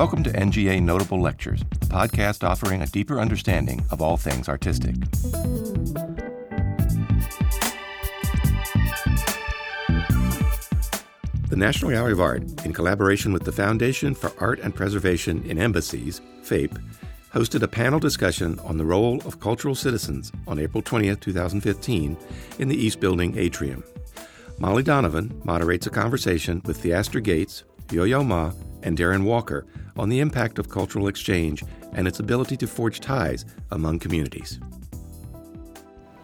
Welcome to NGA Notable Lectures, a podcast offering a deeper understanding of all things artistic. The National Gallery of Art, in collaboration with the Foundation for Art and Preservation in Embassies, FAPE, hosted a panel discussion on the role of cultural citizens on April 20, 2015, in the East Building atrium. Molly Donovan moderates a conversation with Theaster Gates, Yo Yo Ma, and Darren Walker on the impact of cultural exchange and its ability to forge ties among communities.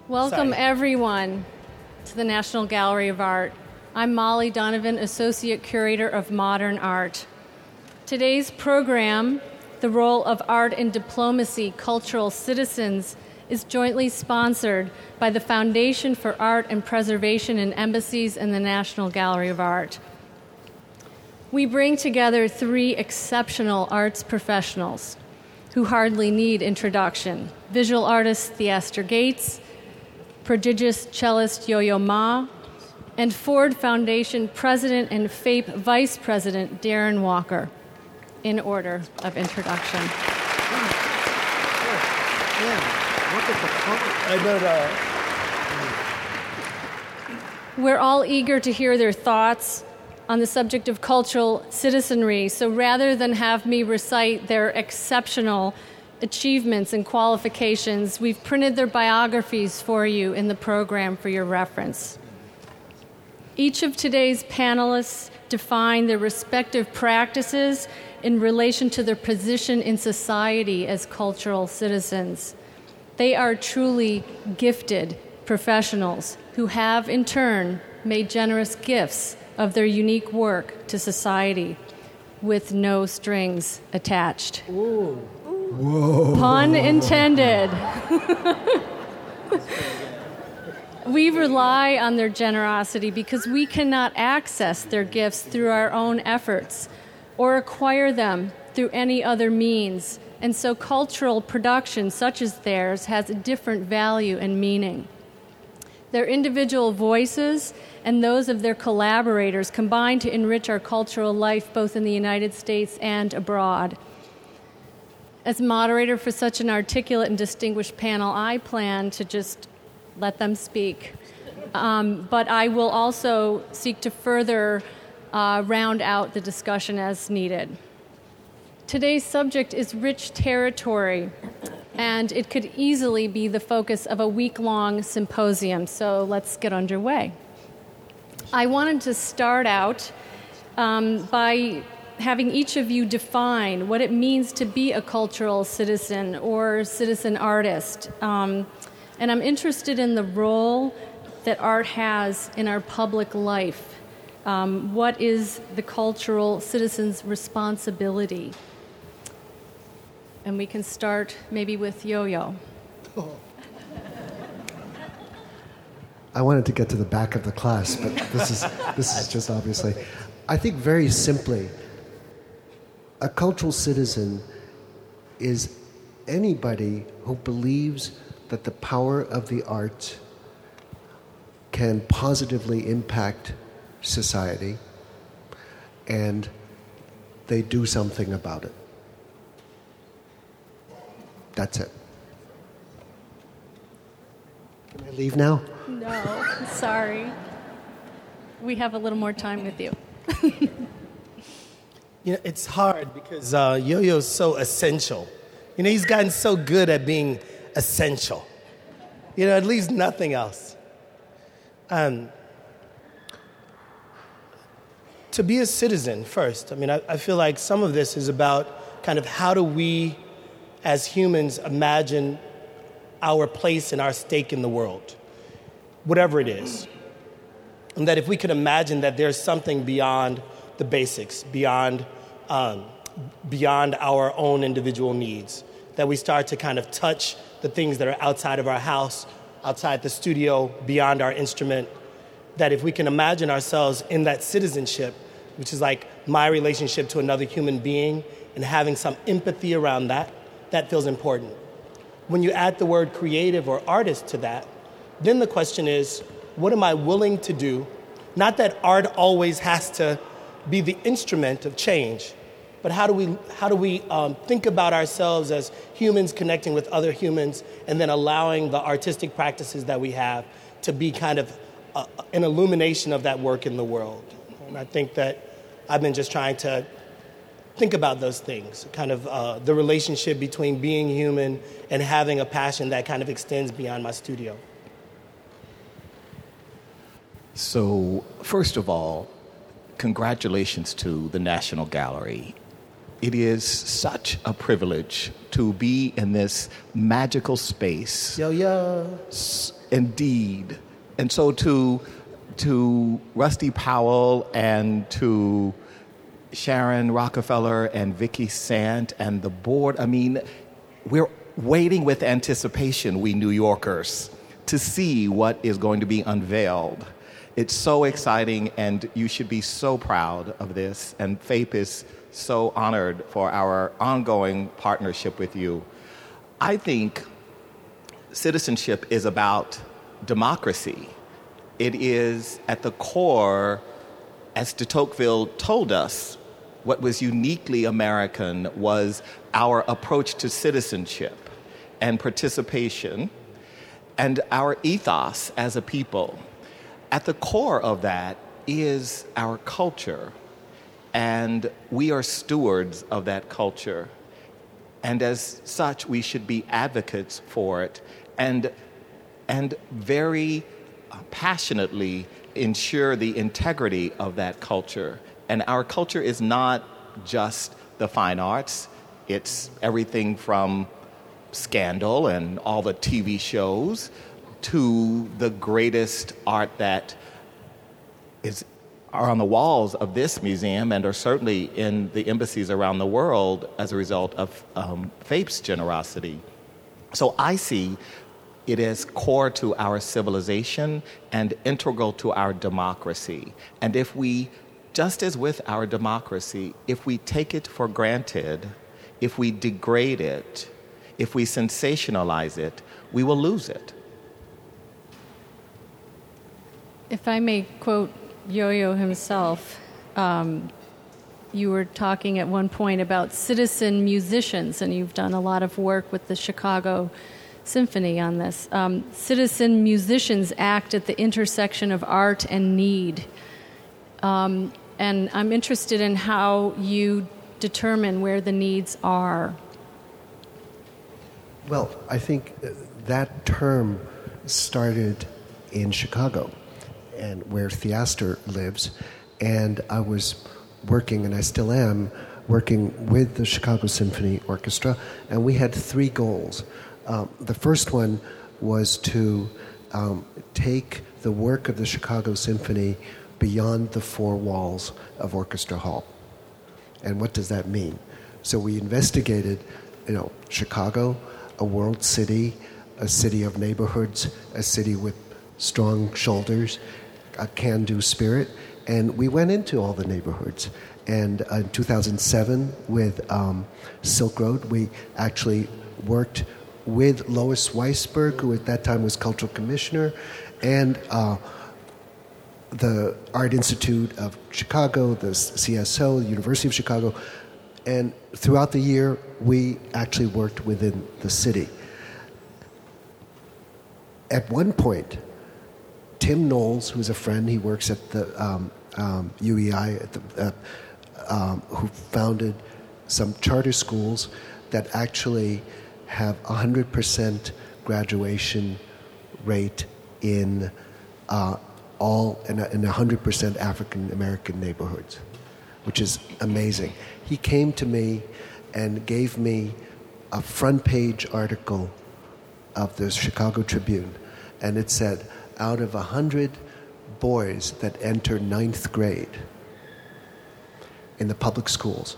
Welcome, Sorry. everyone, to the National Gallery of Art. I'm Molly Donovan, Associate Curator of Modern Art. Today's program, The Role of Art in Diplomacy Cultural Citizens, is jointly sponsored by the Foundation for Art and Preservation in Embassies and the National Gallery of Art. We bring together three exceptional arts professionals who hardly need introduction visual artist Theaster Gates, prodigious cellist Yo Yo Ma, and Ford Foundation President and FAPE Vice President Darren Walker, in order of introduction. We're all eager to hear their thoughts on the subject of cultural citizenry. So rather than have me recite their exceptional achievements and qualifications, we've printed their biographies for you in the program for your reference. Each of today's panelists define their respective practices in relation to their position in society as cultural citizens. They are truly gifted professionals who have, in turn, made generous gifts of their unique work to society with no strings attached. Ooh. Whoa. Pun intended. we rely on their generosity because we cannot access their gifts through our own efforts or acquire them through any other means. And so, cultural production, such as theirs, has a different value and meaning. Their individual voices and those of their collaborators combine to enrich our cultural life both in the United States and abroad. As moderator for such an articulate and distinguished panel, I plan to just let them speak. Um, but I will also seek to further uh, round out the discussion as needed. Today's subject is rich territory, and it could easily be the focus of a week long symposium, so let's get underway. I wanted to start out um, by having each of you define what it means to be a cultural citizen or citizen artist. Um, and I'm interested in the role that art has in our public life. Um, what is the cultural citizen's responsibility? And we can start maybe with Yo Yo. Oh. I wanted to get to the back of the class, but this is, this is just obviously. I think very simply, a cultural citizen is anybody who believes that the power of the arts can positively impact society and they do something about it. That's it. Can I leave now? No, sorry. We have a little more time with you. you know, it's hard because uh, Yo Yo's so essential. You know, he's gotten so good at being essential. You know, at least nothing else. Um, to be a citizen first, I mean, I, I feel like some of this is about kind of how do we as humans imagine our place and our stake in the world whatever it is. And that if we could imagine that there's something beyond the basics, beyond, um, beyond our own individual needs, that we start to kind of touch the things that are outside of our house, outside the studio, beyond our instrument, that if we can imagine ourselves in that citizenship, which is like my relationship to another human being, and having some empathy around that, that feels important. When you add the word creative or artist to that, then the question is, what am I willing to do? Not that art always has to be the instrument of change, but how do we, how do we um, think about ourselves as humans connecting with other humans and then allowing the artistic practices that we have to be kind of uh, an illumination of that work in the world. And I think that I've been just trying to think about those things, kind of uh, the relationship between being human and having a passion that kind of extends beyond my studio. So, first of all, congratulations to the National Gallery. It is such a privilege to be in this magical space. Yo, yo. Indeed. And so to, to Rusty Powell and to Sharon Rockefeller and Vicky Sant and the board, I mean, we're waiting with anticipation, we New Yorkers, to see what is going to be unveiled. It's so exciting, and you should be so proud of this. And FAPE is so honored for our ongoing partnership with you. I think citizenship is about democracy. It is at the core, as de Tocqueville told us, what was uniquely American was our approach to citizenship and participation and our ethos as a people. At the core of that is our culture, and we are stewards of that culture. And as such, we should be advocates for it and, and very passionately ensure the integrity of that culture. And our culture is not just the fine arts, it's everything from Scandal and all the TV shows to the greatest art that is are on the walls of this museum and are certainly in the embassies around the world as a result of um, FAPE's generosity. So I see it is core to our civilization and integral to our democracy. And if we, just as with our democracy, if we take it for granted, if we degrade it, if we sensationalize it, we will lose it. If I may quote Yo Yo himself, um, you were talking at one point about citizen musicians, and you've done a lot of work with the Chicago Symphony on this. Um, citizen musicians act at the intersection of art and need. Um, and I'm interested in how you determine where the needs are. Well, I think that term started in Chicago and where Theaster lives. And I was working, and I still am, working with the Chicago Symphony Orchestra, and we had three goals. Um, the first one was to um, take the work of the Chicago Symphony beyond the four walls of Orchestra Hall. And what does that mean? So we investigated, you know, Chicago, a world city, a city of neighborhoods, a city with strong shoulders, a can do spirit. And we went into all the neighborhoods. And uh, in 2007, with um, Silk Road, we actually worked with Lois Weisberg, who at that time was cultural commissioner, and uh, the Art Institute of Chicago, the CSO, the University of Chicago. And throughout the year, we actually worked within the city. At one point, Tim Knowles, who's a friend, he works at the um, um, UEI, at the, uh, um, who founded some charter schools that actually have 100% graduation rate in uh, all in, in 100% African American neighborhoods, which is amazing. He came to me and gave me a front page article of the Chicago Tribune, and it said, out of 100 boys that enter ninth grade in the public schools,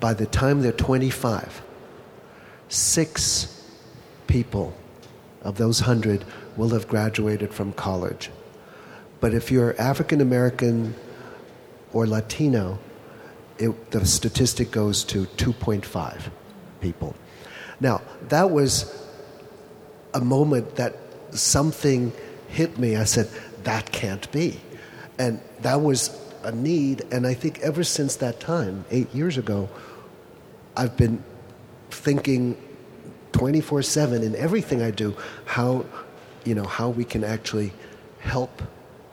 by the time they're 25, six people of those 100 will have graduated from college. But if you're African American or Latino, it, the statistic goes to 2.5 people. Now, that was a moment that something hit me. I said, that can't be. And that was a need, and I think ever since that time, eight years ago, I've been thinking 24 7 in everything I do how, you know, how we can actually help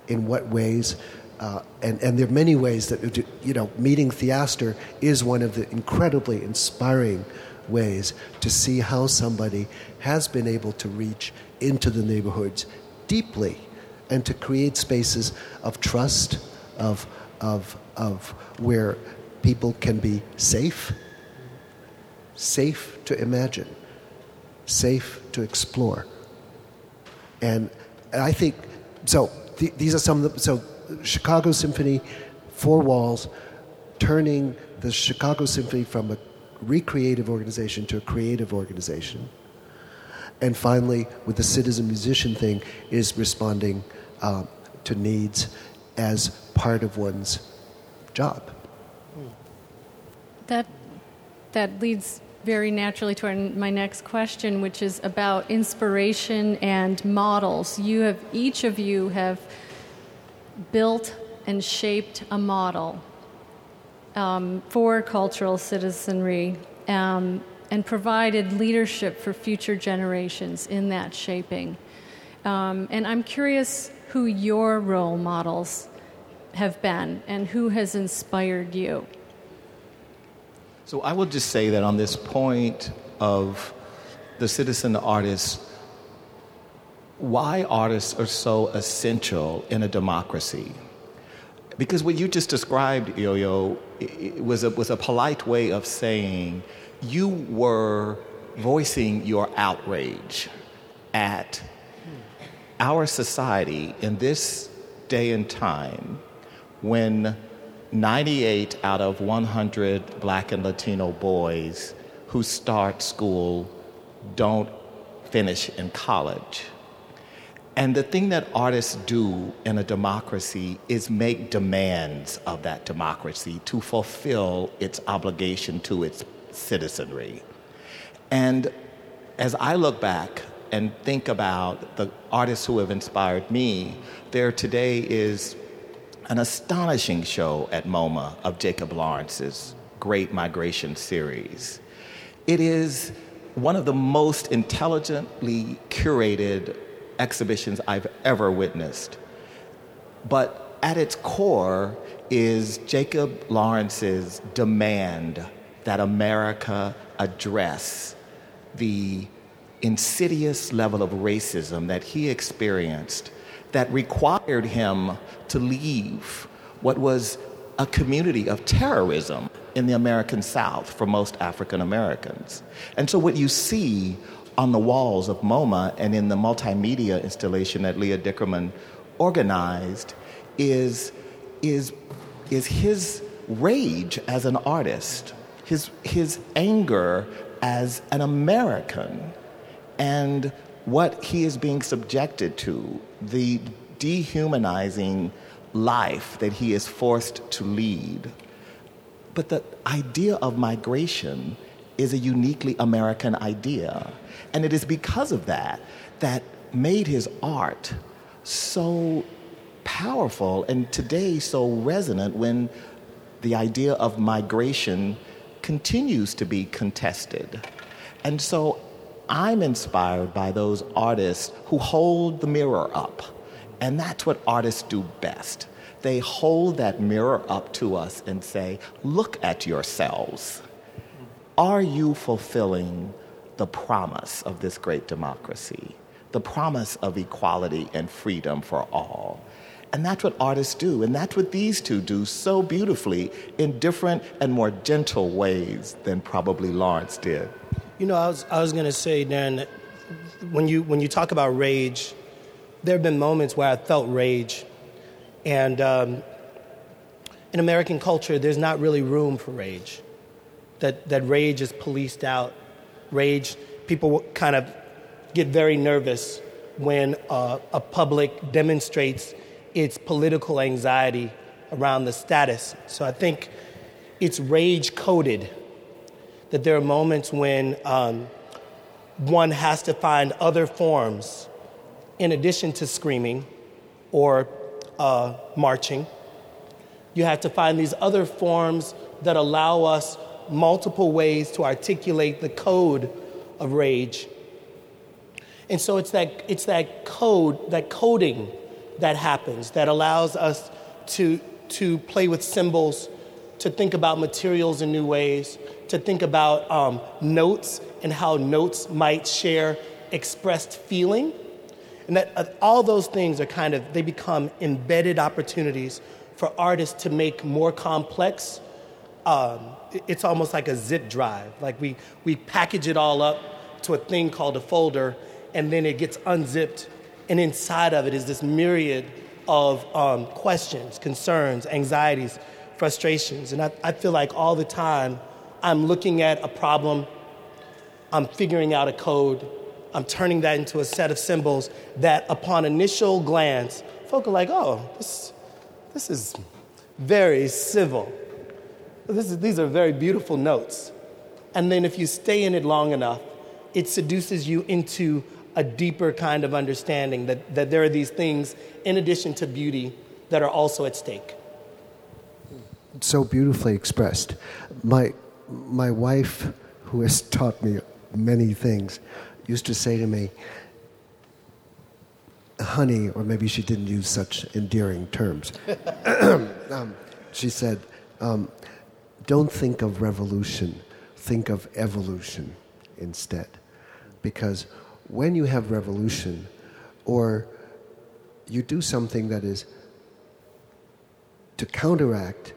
in what ways. Uh, and, and there are many ways that, you know, meeting Theaster is one of the incredibly inspiring ways to see how somebody has been able to reach into the neighborhoods deeply and to create spaces of trust, of, of, of where people can be safe, safe to imagine, safe to explore. And, and I think, so th- these are some of the, so Chicago Symphony, Four Walls, turning the Chicago Symphony from a recreative organization to a creative organization. And finally, with the citizen musician thing, is responding uh, to needs as part of one's job. That that leads very naturally to our, my next question, which is about inspiration and models. You have each of you have built and shaped a model um, for cultural citizenry um, and provided leadership for future generations in that shaping. Um, and I'm curious who your role models have been and who has inspired you. So I will just say that on this point of the citizen artist, why artists are so essential in a democracy. Because what you just described, Yo-Yo, was a, was a polite way of saying you were voicing your outrage at our society in this day and time when 98 out of 100 black and Latino boys who start school don't finish in college. And the thing that artists do in a democracy is make demands of that democracy to fulfill its obligation to its citizenry. And as I look back and think about the artists who have inspired me, there today is an astonishing show at MoMA of Jacob Lawrence's Great Migration series. It is one of the most intelligently curated exhibitions I've ever witnessed. But at its core is Jacob Lawrence's demand that America address the insidious level of racism that he experienced that required him to leave what was a community of terrorism in the American South for most African Americans. And so, what you see on the walls of MoMA and in the multimedia installation that Leah Dickerman organized is, is, is his rage as an artist, his, his anger as an American and what he is being subjected to, the dehumanizing life that he is forced to lead. But the idea of migration is a uniquely American idea. And it is because of that that made his art so powerful and today so resonant when the idea of migration continues to be contested. And so I'm inspired by those artists who hold the mirror up. And that's what artists do best. They hold that mirror up to us and say, Look at yourselves. Are you fulfilling the promise of this great democracy? The promise of equality and freedom for all? And that's what artists do. And that's what these two do so beautifully in different and more gentle ways than probably Lawrence did. You know, I was, I was going to say, Darren, when you, when you talk about rage, there have been moments where I felt rage. And um, in American culture, there's not really room for rage. That, that rage is policed out. Rage, people kind of get very nervous when uh, a public demonstrates its political anxiety around the status. So I think it's rage coded that there are moments when um, one has to find other forms in addition to screaming or uh, marching You have to find these other forms that allow us multiple ways to articulate the code of rage. And so it's that, it's that code, that coding that happens that allows us to, to play with symbols, to think about materials in new ways, to think about um, notes and how notes might share expressed feeling. And that uh, all those things are kind of, they become embedded opportunities for artists to make more complex. Um, it's almost like a zip drive. Like we, we package it all up to a thing called a folder, and then it gets unzipped. And inside of it is this myriad of um, questions, concerns, anxieties, frustrations. And I, I feel like all the time I'm looking at a problem, I'm figuring out a code, I'm turning that into a set of symbols that, upon initial glance, folk are like, oh, this, this is very civil. Is, these are very beautiful notes. And then if you stay in it long enough, it seduces you into a deeper kind of understanding that, that there are these things, in addition to beauty, that are also at stake. So beautifully expressed. My, my wife, who has taught me many things, used to say to me, honey, or maybe she didn't use such endearing terms. um, she said, um, don't think of revolution, think of evolution instead. Because when you have revolution, or you do something that is to counteract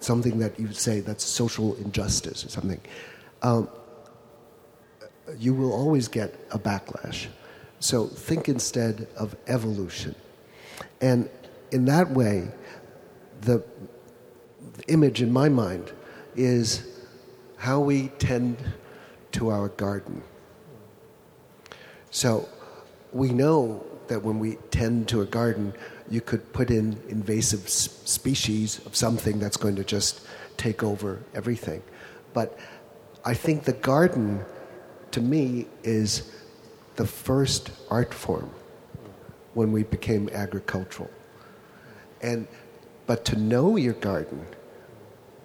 something that you say that's social injustice or something, um, you will always get a backlash. So think instead of evolution. And in that way, the, the image in my mind is how we tend to our garden. So we know that when we tend to a garden, you could put in invasive species of something that's going to just take over everything. But I think the garden, to me, is the first art form when we became agricultural. And, but to know your garden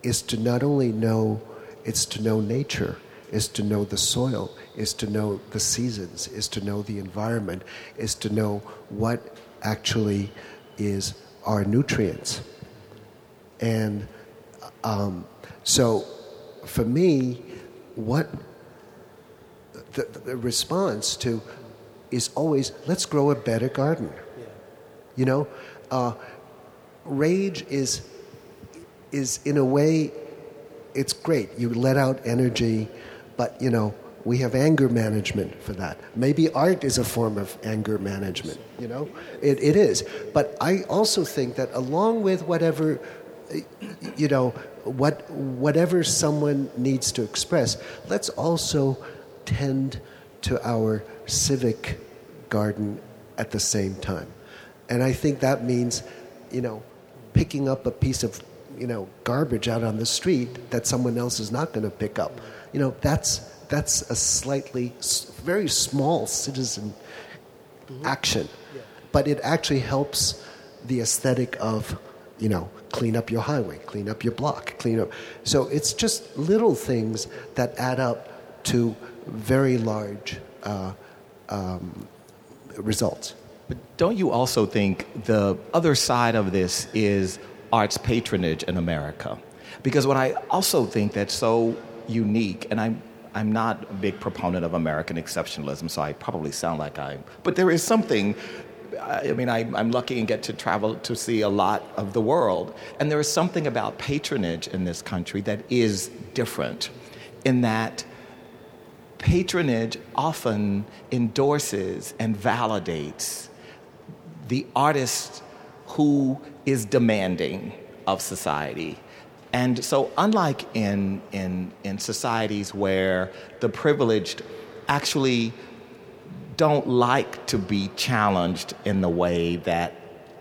is to not only know, it's to know nature, is to know the soil, is to know the seasons, is to know the environment, is to know what actually is our nutrients. And um, so for me, what the, the, response to is always let's grow a better garden. Yeah. You know, uh, rage is is in a way it's great. You let out energy, but you know we have anger management for that. Maybe art is a form of anger management. You know, it, it is. But I also think that along with whatever you know what whatever someone needs to express, let's also tend to our civic garden at the same time. And I think that means, you know, picking up a piece of, you know, garbage out on the street that someone else is not going to pick up. You know, that's that's a slightly very small citizen mm-hmm. action, yeah. but it actually helps the aesthetic of, you know, clean up your highway, clean up your block, clean up. So it's just little things that add up to very large uh, um, results. But don't you also think the other side of this is arts patronage in America? Because what I also think that's so unique, and I'm I'm not a big proponent of American exceptionalism, so I probably sound like I. But there is something. I mean, I, I'm lucky and get to travel to see a lot of the world, and there is something about patronage in this country that is different, in that patronage often endorses and validates the artist who is demanding of society. And so, unlike in, in, in societies where the privileged actually don't like to be challenged in the way that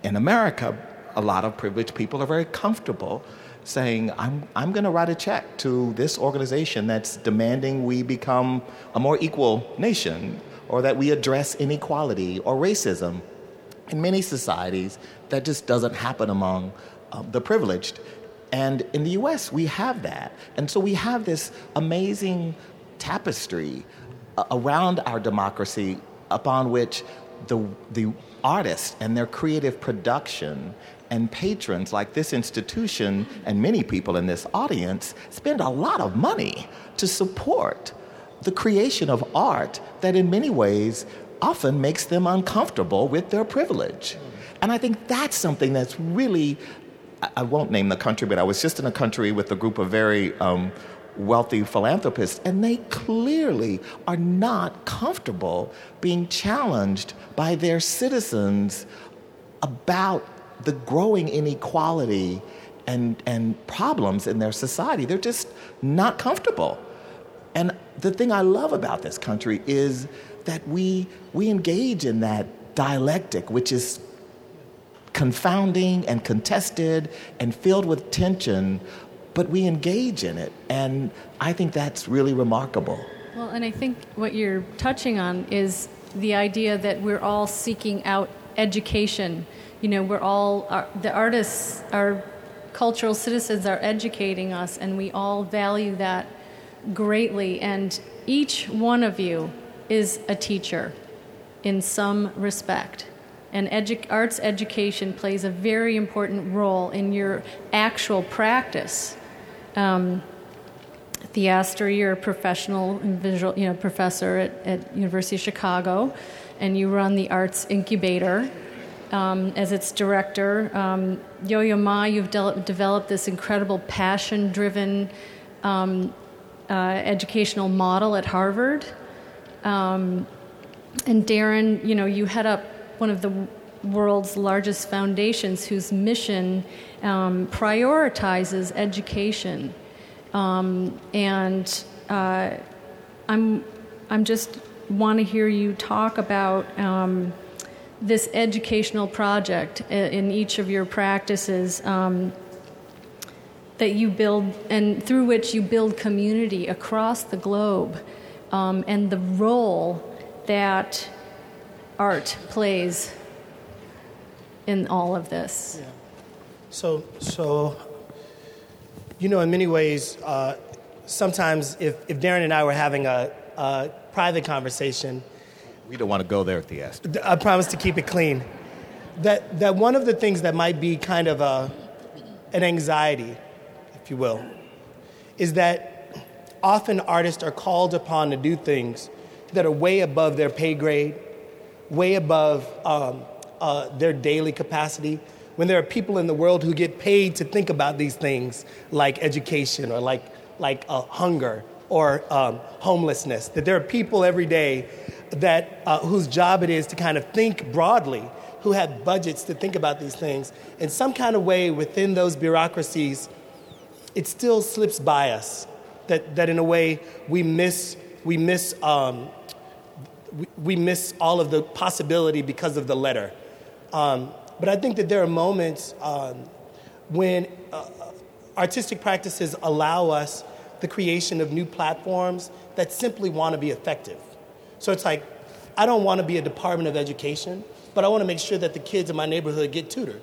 in America, a lot of privileged people are very comfortable saying, I'm, I'm going to write a check to this organization that's demanding we become a more equal nation or that we address inequality or racism. In many societies, that just doesn't happen among uh, the privileged. And in the US, we have that. And so we have this amazing tapestry uh, around our democracy upon which the, the artists and their creative production and patrons like this institution and many people in this audience spend a lot of money to support the creation of art that in many ways often makes them uncomfortable with their privilege. And I think that's something that's really, I won't name the country, but I was just in a country with a group of very um, wealthy philanthropists, and they clearly are not comfortable being challenged by their citizens about the growing inequality and, and problems in their society. They're just not comfortable. And the thing I love about this country is that we, we engage in that dialectic, which is confounding and contested and filled with tension, but we engage in it. And I think that's really remarkable. Well, and I think what you're touching on is the idea that we're all seeking out education. You know, we're all, our, the artists, our cultural citizens are educating us, and we all value that greatly. And each one of you is a teacher in some respect. And edu- arts education plays a very important role in your actual practice. Um, Theaster, you're a professional visual, you know, professor at, at University of Chicago, and you run the Arts Incubator um, as its director. Um, Yo-Yo Ma, you've de- developed this incredible passion-driven um, uh, educational model at Harvard. Um, and Darren, you know, you head up one of the world's largest foundations whose mission um, prioritizes education. Um, and uh, I'm, I'm just want to hear you talk about um, this educational project in each of your practices um, that you build and through which you build community across the globe um, and the role that art plays in all of this. Yeah. So, so you know, in many ways, uh, sometimes if, if Darren and I were having a, a private conversation, we don't want to go there at the end. I promise to keep it clean. That, that one of the things that might be kind of a, an anxiety, if you will, is that often artists are called upon to do things that are way above their pay grade, way above um, uh, their daily capacity. When there are people in the world who get paid to think about these things, like education or like, like uh, hunger or um, homelessness, that there are people every day that, uh, whose job it is to kind of think broadly, who have budgets to think about these things. In some kind of way, within those bureaucracies, it still slips by us that, that in a way we miss, we miss, um, we, we, miss all of the possibility because of the letter. Um, but I think that there are moments um, when uh, artistic practices allow us the creation of new platforms that simply want to be effective. So it's like, I don't want to be a Department of Education, but I want to make sure that the kids in my neighborhood get tutored.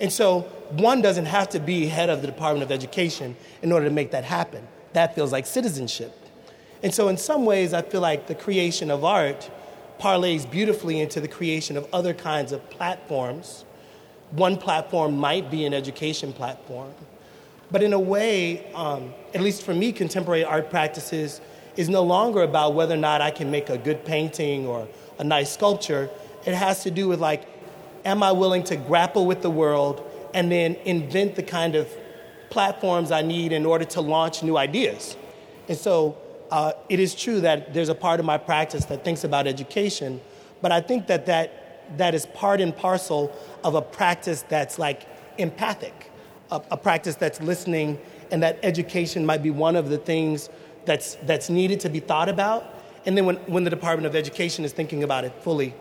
And so one doesn't have to be head of the Department of Education in order to make that happen that feels like citizenship. And so, in some ways, I feel like the creation of art parlays beautifully into the creation of other kinds of platforms. One platform might be an education platform. But in a way, um, at least for me, contemporary art practices is no longer about whether or not I can make a good painting or a nice sculpture. It has to do with like, am I willing to grapple with the world and then invent the kind of platforms I need in order to launch new ideas. And so uh, it is true that there's a part of my practice that thinks about education, but I think that that, that is part and parcel of a practice that's like empathic, a, a practice that's listening, and that education might be one of the things that's, that's needed to be thought about. And then when, when the Department of Education is thinking about it fully,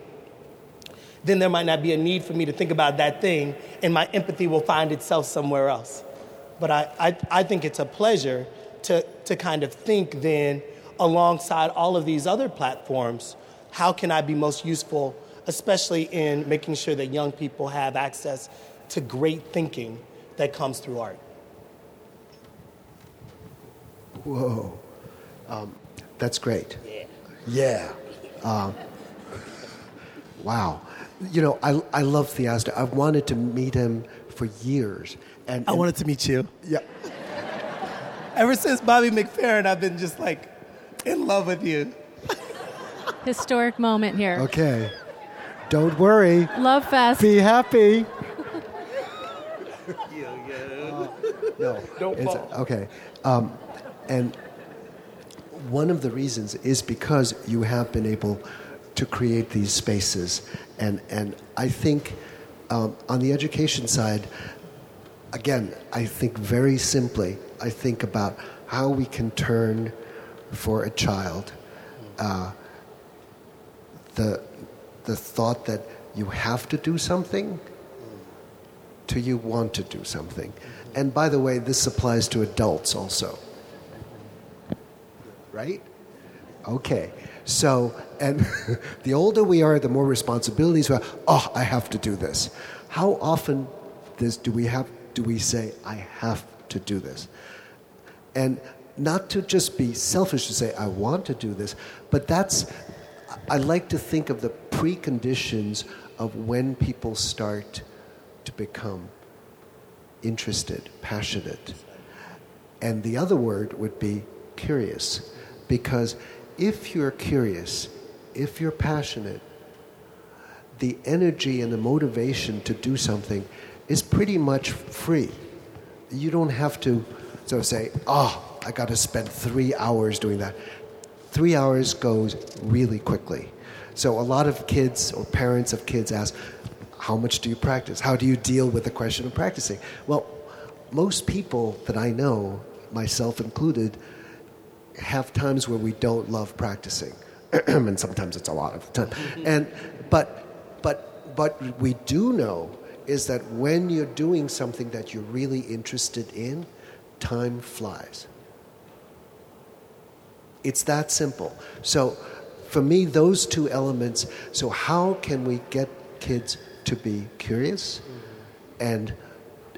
then there might not be a need for me to think about that thing, and my empathy will find itself somewhere else. But I, I, I think it's a pleasure to, to kind of think then, alongside all of these other platforms, how can I be most useful, especially in making sure that young people have access to great thinking that comes through art. Whoa. Um, that's great. Yeah. Yeah. Um, wow. You know, I, I love Theaster. I've wanted to meet him for years. And, I wanted to meet you. Yeah. Ever since Bobby McFerrin, I've been just like in love with you. Historic moment here. Okay. Don't worry. Love Fest. Be happy. Uh, no. Don't it's- fall. Okay. Um, and one of the reasons is because you have been able to create these spaces. And, and I think um, on the education side, again, I think very simply, I think about how we can turn for a child uh, the, the thought that you have to do something to you want to do something. And by the way, this applies to adults also. Right? Okay. So, and the older we are, the more responsibilities we have. Oh, I have to do this. How often does, do we have do we say I have to do this? And not to just be selfish to say I want to do this, but that's I like to think of the preconditions of when people start to become interested, passionate. And the other word would be curious. Because if you're curious, if you're passionate, the energy and the motivation to do something is pretty much free. You don't have to of say, oh, I got to spend three hours doing that. Three hours goes really quickly. So a lot of kids or parents of kids ask, how much do you practice? How do you deal with the question of practicing? Well, most people that I know, myself included, have times where we don't love practicing, and sometimes it's a lot of time. And but but what we do know is that when you're doing something that you're really interested in, time flies. It's that simple. So for me, those two elements. So how can we get kids to be curious, mm-hmm. and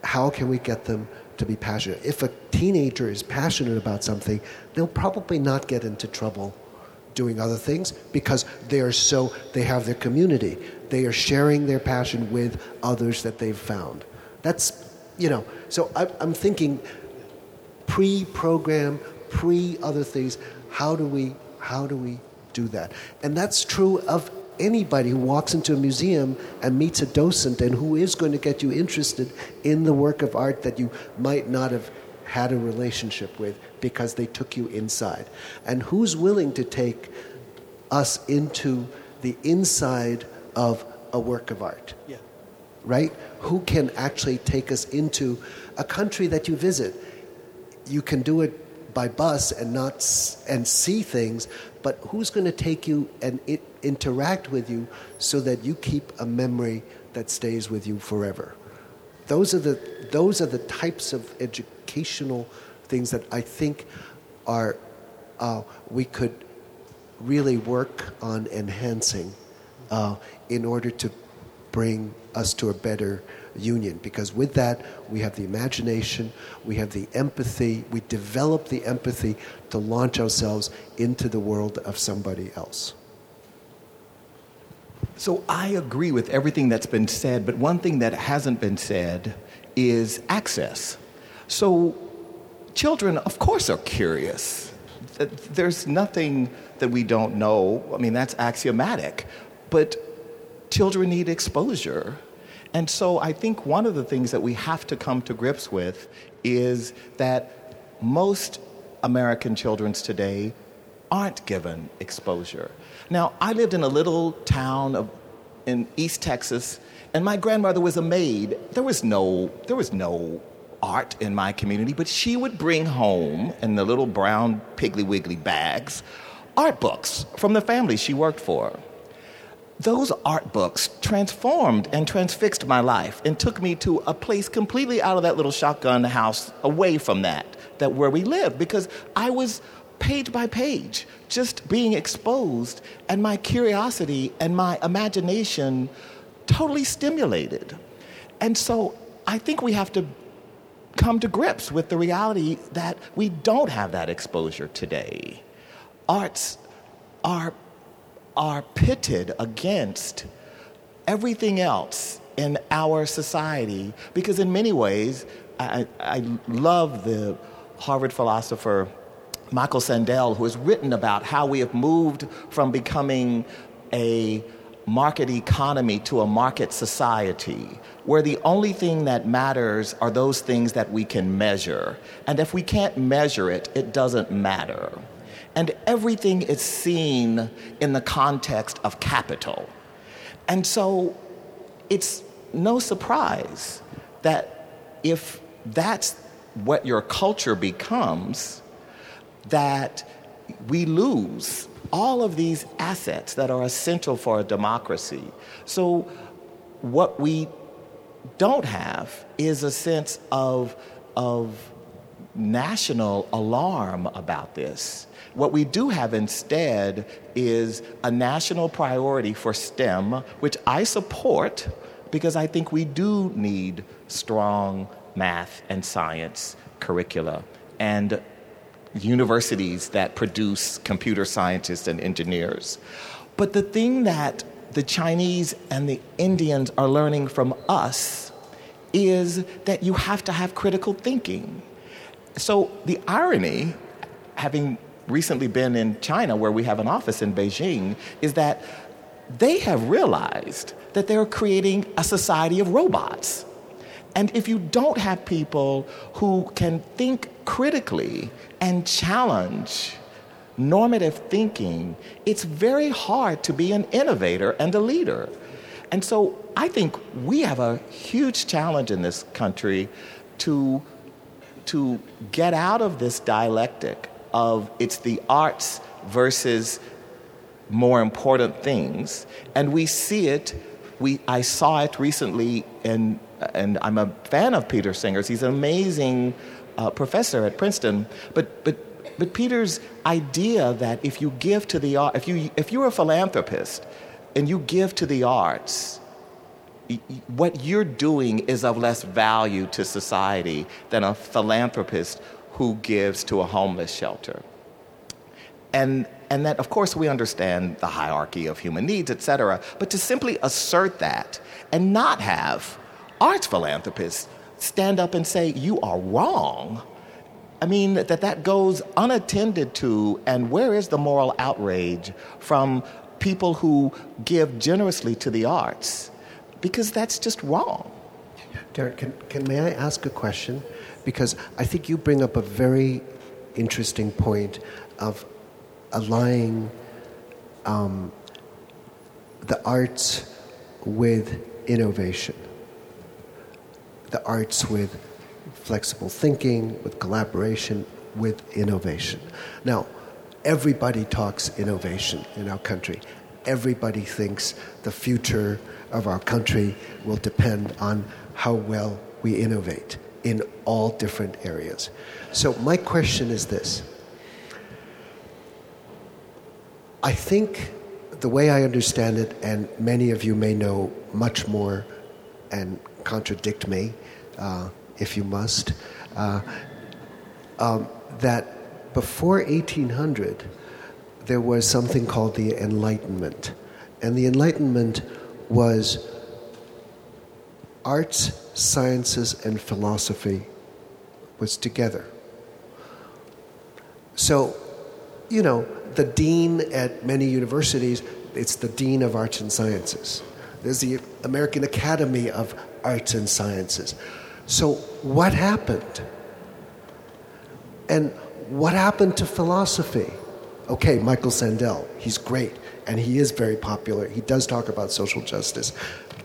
how can we get them to be passionate? If a teenager is passionate about something, they'll probably not get into trouble doing other things because they are so they have their community. They are sharing their passion with others that they've found. That's you know. So I, I'm thinking pre-program, pre other things. How do we how do we do that? And that's true of anybody who walks into a museum and meets a docent and who is going to get you interested in the work of art that you might not have had a relationship with because they took you inside. And who's willing to take us into the inside of a work of art? Yeah. right? Who can actually take us into a country that you visit? You can do it by bus and not s- and see things, but who's going to take you and it, interact with you so that you keep a memory that stays with you forever? Those are the those are the types of educational things that I think are uh, we could really work on enhancing uh, in order to bring us to a better union. Because with that, we have the imagination, we have the empathy, we develop the empathy to launch ourselves into the world of somebody else. So I agree with everything that's been said, but one thing that hasn't been said is access. So children, of course, are curious. There's nothing that we don't know. I mean, that's axiomatic. But children need exposure. And so I think one of the things that we have to come to grips with is that most American children today aren't given exposure. Now, I lived in a little town of, in East Texas, and my grandmother was a maid. There was no, there was no art in my community, but she would bring home in the little brown Piggly Wiggly bags art books from the family she worked for. Those art books transformed and transfixed my life and took me to a place completely out of that little shotgun house away from that, that where we lived, because I was page by page just being exposed and my curiosity and my imagination totally stimulated. And so I think we have to come to grips with the reality that we don't have that exposure today. Arts are, are pitted against everything else in our society because, in many ways, I, I love the Harvard philosopher Michael Sandel, who has written about how we have moved from becoming a market economy to a market society, where the only thing that matters are those things that we can measure. And if we can't measure it, it doesn't matter. And everything is seen in the context of capital. And so it's no surprise that if that's what your culture becomes, that we lose all of these assets that are essential for a democracy. So, what we don't have is a sense of, of national alarm about this. What we do have instead is a national priority for STEM, which I support because I think we do need strong math and science curricula. And universities that produce computer scientists and engineers. But the thing that the Chinese and the Indians are learning from us is that you have to have critical thinking. So the irony, having recently been in China, where we have an office in Beijing, is that they have realized that they're creating a society of robots. And if you don't have people who can think critically and challenge normative thinking, it's very hard to be an innovator and a leader. And so I think we have a huge challenge in this country to, to get out of this dialectic of it's the arts versus more important things. And we see it, we, I saw it recently in and I'm a fan of Peter Singer's. He's an amazing uh, professor at Princeton. But, but, but Peter's idea that if you give to the art, if, you, if you're a philanthropist and you give to the arts, what you're doing is of less value to society than a philanthropist who gives to a homeless shelter. And, and that, of course, we understand the hierarchy of human needs, et cetera, but to simply assert that and not have arts philanthropists stand up and say, You are wrong. I mean, that that goes unattended to, and where is the moral outrage from people who give generously to the arts? Because that's just wrong. Derek, can, can, may I ask a question? Because I think you bring up a very interesting point of aligning um, the arts with innovation the arts with flexible thinking, with collaboration, with innovation. Now, everybody talks innovation in our country. Everybody thinks the future of our country will depend on how well we innovate in all different areas. So, my question is this I think the way I understand it, and many of you may know much more and contradict me uh, if you must, uh, um, that before 1800, there was something called the Enlightenment. And the Enlightenment was arts, sciences, and philosophy was together. So, you know, the dean at many universities, it's the dean of arts and sciences. There's the American Academy of Arts and Sciences. So, what happened? And what happened to philosophy? Okay, Michael Sandel, he's great, and he is very popular. He does talk about social justice.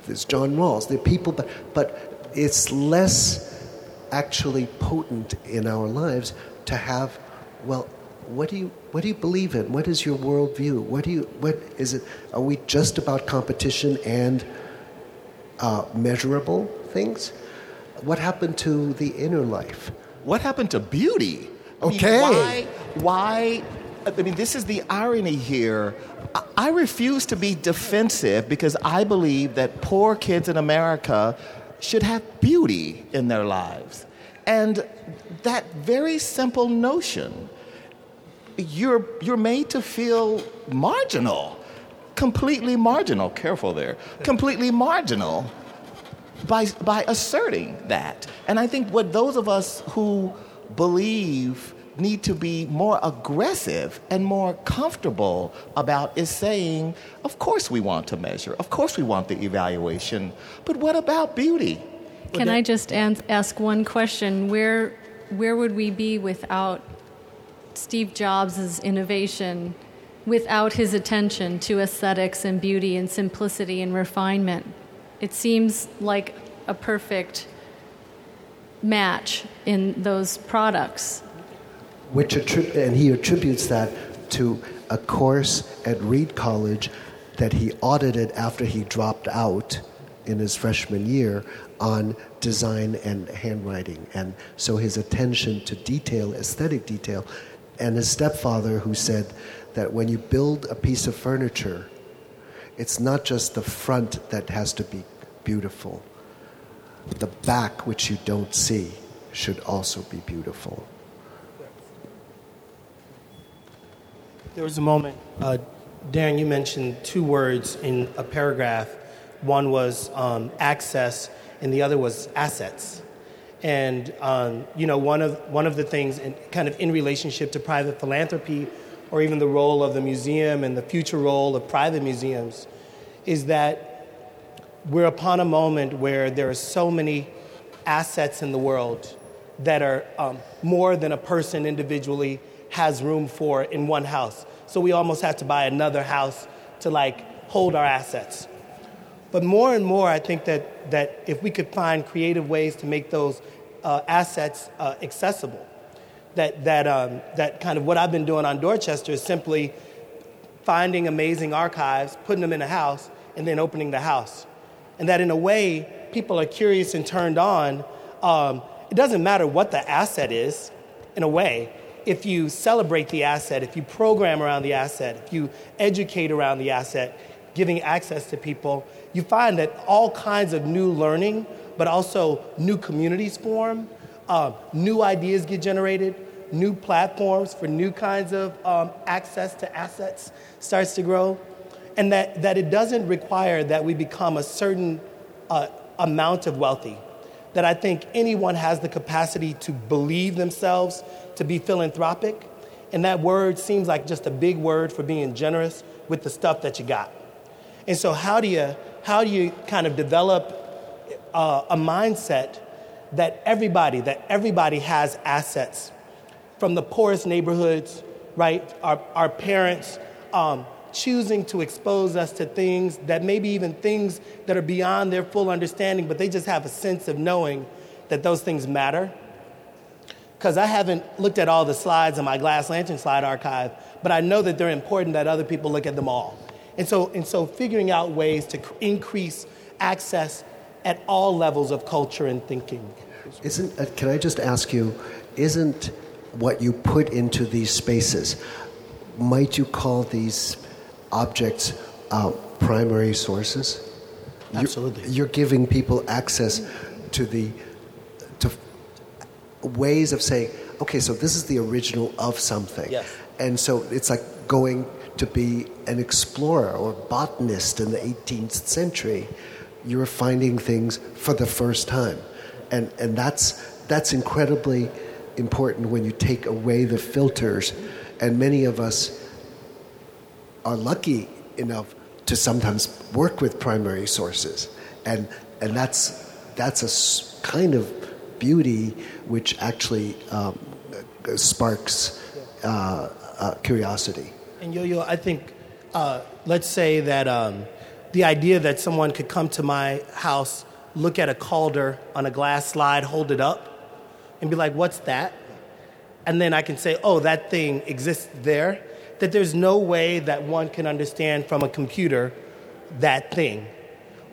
There's John Rawls, there are people, but, but it's less actually potent in our lives to have, well, what do you what do you believe in? What is your worldview? What do you what is it? Are we just about competition and uh, measurable things? What happened to the inner life? What happened to beauty? I okay. Why? Why? I mean, this is the irony here. I refuse to be defensive because I believe that poor kids in America should have beauty in their lives. And that very simple notion, you're, you're made to feel marginal, completely marginal, careful there, completely marginal by, by asserting that. And I think what those of us who believe need to be more aggressive and more comfortable about is saying, of course we want to measure, of course we want the evaluation, but what about beauty? Can I just ask one question? Where, where would we be without Steve Jobs' innovation, without his attention to aesthetics and beauty and simplicity and refinement? It seems like a perfect match in those products. Which attrib- and he attributes that to a course at Reed College that he audited after he dropped out in his freshman year on design and handwriting. And so his attention to detail, aesthetic detail, and his stepfather who said that when you build a piece of furniture, it's not just the front that has to be beautiful. The back, which you don't see, should also be beautiful. There was a moment, uh, Darren, you mentioned two words in a paragraph. One was um, access, and the other was assets. And um, you know, one of one of the things, in, kind of in relationship to private philanthropy, or even the role of the museum and the future role of private museums, is that we're upon a moment where there are so many assets in the world that are um, more than a person individually has room for in one house. So we almost have to buy another house to like hold our assets. But more and more, I think that, that if we could find creative ways to make those uh, assets uh, accessible, that, that, um, that kind of what I've been doing on Dorchester is simply finding amazing archives, putting them in a house, and then opening the house. And that in a way, people are curious and turned on. Um, it doesn't matter what the asset is, in a way, if you celebrate the asset, if you program around the asset, if you educate around the asset, giving access to people, you find that all kinds of new learning, but also new communities form, uh, new ideas get generated, new platforms for new kinds of um, access to assets starts to grow, and that, that it doesn't require that we become a certain uh, amount of wealthy. That I think anyone has the capacity to believe themselves to be philanthropic. And that word seems like just a big word for being generous with the stuff that you got. And so, how do you, how do you kind of develop uh, a mindset that everybody, that everybody has assets from the poorest neighborhoods, right? Our, our parents um, choosing to expose us to things that maybe even things that are beyond their full understanding, but they just have a sense of knowing that those things matter because I haven't looked at all the slides in my Glass Lantern slide archive, but I know that they're important that other people look at them all. And so, and so figuring out ways to increase access at all levels of culture and thinking. Isn't, uh, can I just ask you, isn't what you put into these spaces, might you call these objects uh, primary sources? Absolutely. You're, you're giving people access to the to ways of saying, okay, so this is the original of something. Yes. And so it's like going to be an explorer or botanist in the 18th century. You're finding things for the first time. And, and that's, that's incredibly important when you take away the filters. And many of us are lucky enough to sometimes work with primary sources. And, and that's, that's a kind of beauty which actually um, sparks uh, uh, curiosity. And Yo Yo, I think, uh, let's say that um, the idea that someone could come to my house, look at a Calder on a glass slide, hold it up, and be like, what's that? And then I can say, oh, that thing exists there. That there's no way that one can understand from a computer that thing.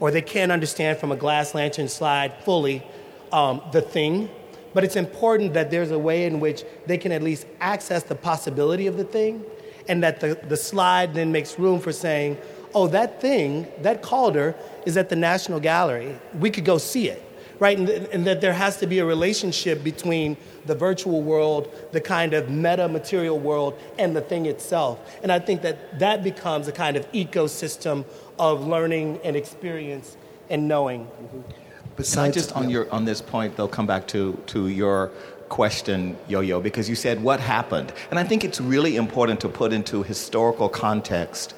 Or they can't understand from a glass lantern slide fully um, the thing, but it's important that there's a way in which they can at least access the possibility of the thing, and that the, the slide then makes room for saying, oh, that thing, that Calder, is at the National Gallery. We could go see it, right? And, and, that there has to be a relationship between the virtual world, the kind of meta material world, and the thing itself. And I think that that becomes a kind of ecosystem of learning and experience and knowing. Mm-hmm. Besides, just on your on this point, they'll come back to to your question, Yo Yo, because you said what happened, and I think it's really important to put into historical context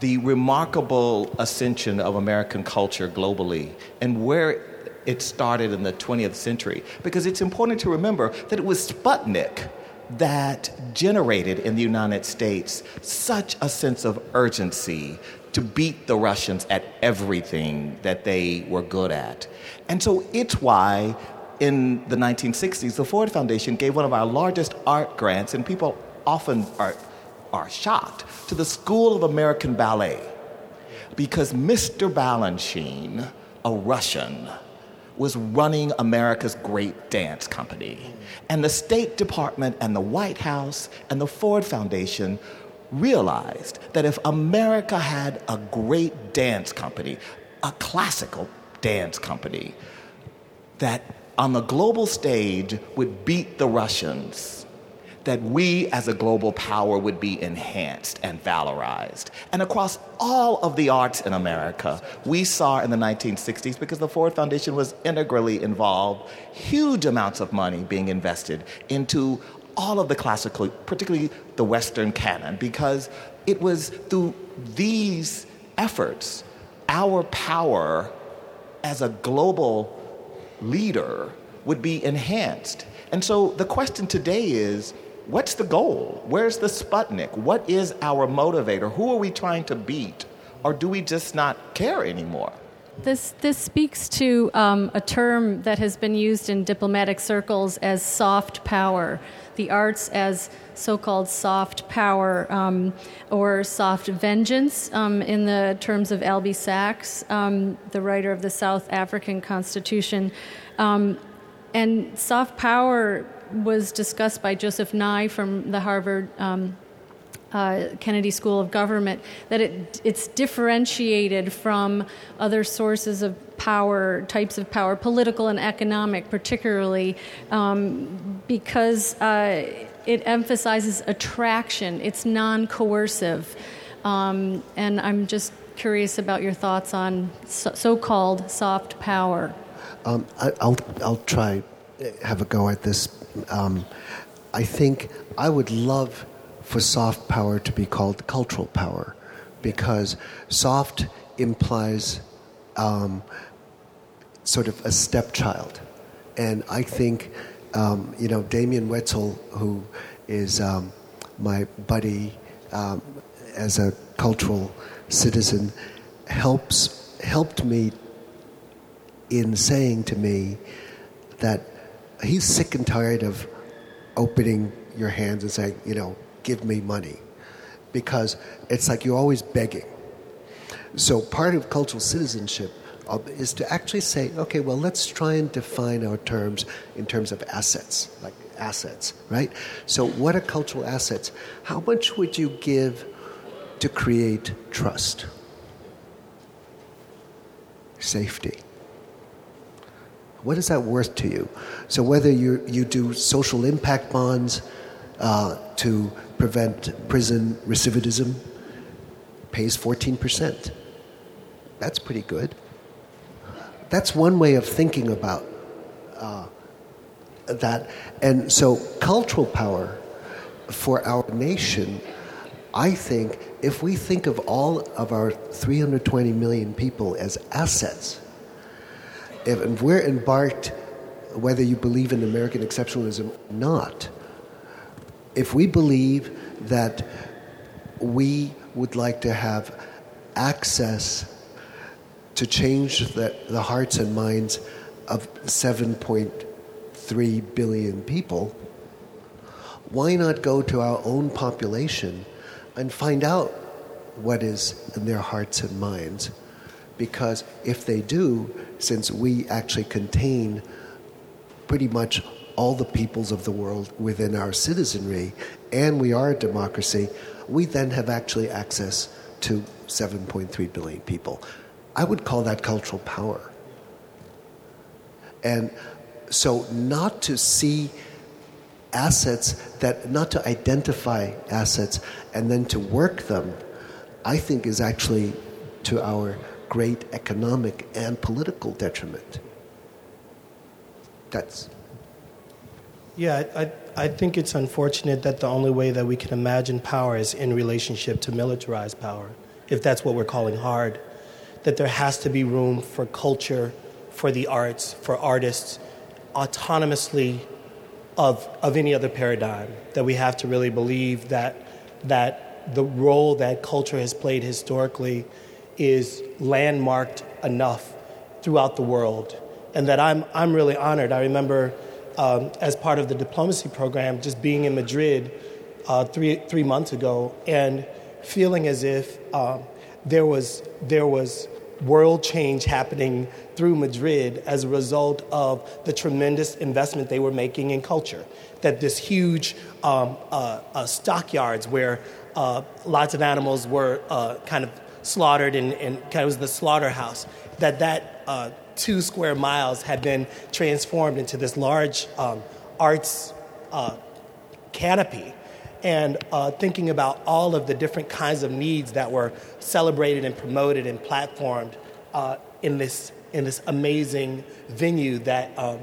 the remarkable ascension of American culture globally and where it started in the 20th century, because it's important to remember that it was Sputnik that generated in the United States such a sense of urgency to beat the Russians at everything that they were good at. And so it's why in the 1960s, the Ford Foundation gave one of our largest art grants, and people often are, are shocked, to the School of American Ballet. Because Mr. Balanchine, a Russian, was running America's great dance company. And the State Department and the White House and the Ford Foundation realized that if America had a great dance company, a classical dance company, that on the global stage would beat the Russians, that we as a global power would be enhanced and valorized. And across all of the arts in America, we saw in the 1960s, because the Ford Foundation was integrally involved, huge amounts of money being invested into all of the classical, particularly the Western canon, because it was through these efforts, our power as a global leader would be enhanced. And so the question today is what's the goal? Where's the Sputnik? What is our motivator? Who are we trying to beat? Or do we just not care anymore? This, this speaks to um, a term that has been used in diplomatic circles as soft power the arts as so called soft power um, or soft vengeance um, in the terms of Albie Sachs, um, the writer of the South African Constitution. Um, and soft power was discussed by Joseph Nye from the Harvard um, uh, Kennedy School of Government, that it, it's differentiated from other sources of power, types of power, political and economic, particularly, um, because uh, it emphasizes attraction. It's non coercive. Um, and I'm just curious about your thoughts on so called soft power. Um, I, will I'll try have a go at this. Um, I think I would love for soft power to be called cultural power because soft implies um, sort of a stepchild. And I think, um, you know, Damian Woetzel, who is um, my buddy um, as a cultural citizen, helps helped me in saying to me that he's sick and tired of opening your hands and saying, you know, give me money because it's like you're always begging. So part of cultural citizenship uh, is to actually say, okay, well, let's try and define our terms in terms of assets, like assets, right? So what are cultural assets? How much would you give to create trust? Safety. What is that worth to you? So whether you you do social impact bonds uh, to prevent prison recidivism pays 14%. That's pretty good. That's one way of thinking about uh, that. And so, cultural power for our nation, I think, if we think of all of our 320 million people as assets, if we're embarked, whether you believe in American exceptionalism or not, if we believe that we would like to have access to change the, the hearts and minds of 7.3 billion people, why not go to our own population and find out what is in their hearts and minds? Because if they do, since we actually contain pretty much all the peoples of the world within our citizenry, and we are a democracy, we then have actually access to 7.3 billion people. I would call that cultural power. And so, not to see assets that, not to identify assets and then to work them, I think is actually to our great economic and political detriment. That's. Yeah, I, I think it's unfortunate that the only way that we can imagine power is in relationship to militarized power, if that's what we're calling hard. That there has to be room for culture, for the arts, for artists, autonomously of, of any other paradigm. That we have to really believe that, that the role that culture has played historically is landmarked enough throughout the world. And that I'm, I'm really honored. I remember um, as part of the diplomacy program, just being in Madrid uh, three, three months ago and feeling as if um, there, was, there was world change happening through Madrid as a result of the tremendous investment they were making in culture. That this huge um, uh, uh, stockyards where uh, lots of animals were uh, kind of slaughtered and, and kind of was the slaughterhouse, that that uh, two square miles had been transformed into this large um, arts uh, canopy. And uh, thinking about all of the different kinds of needs that were celebrated and promoted and platformed uh, in, this, in this amazing venue that, um,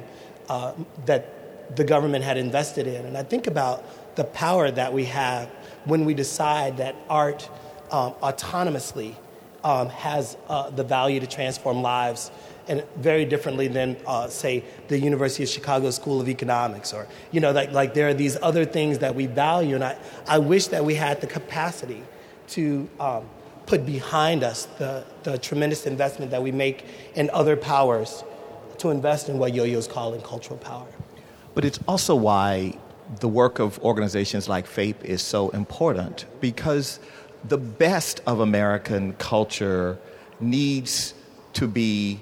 uh, that the government had invested in. And I think about the power that we have when we decide that art um, autonomously um, has uh, the value to transform lives and very differently than, uh, say, the University of Chicago School of Economics, or you know, like, like there are these other things that we value, and I, I wish that we had the capacity to um, put behind us the, the tremendous investment that we make in other powers to invest in what Yo-Yo's calling cultural power. But it's also why the work of organizations like FAPE is so important because the best of American culture needs to be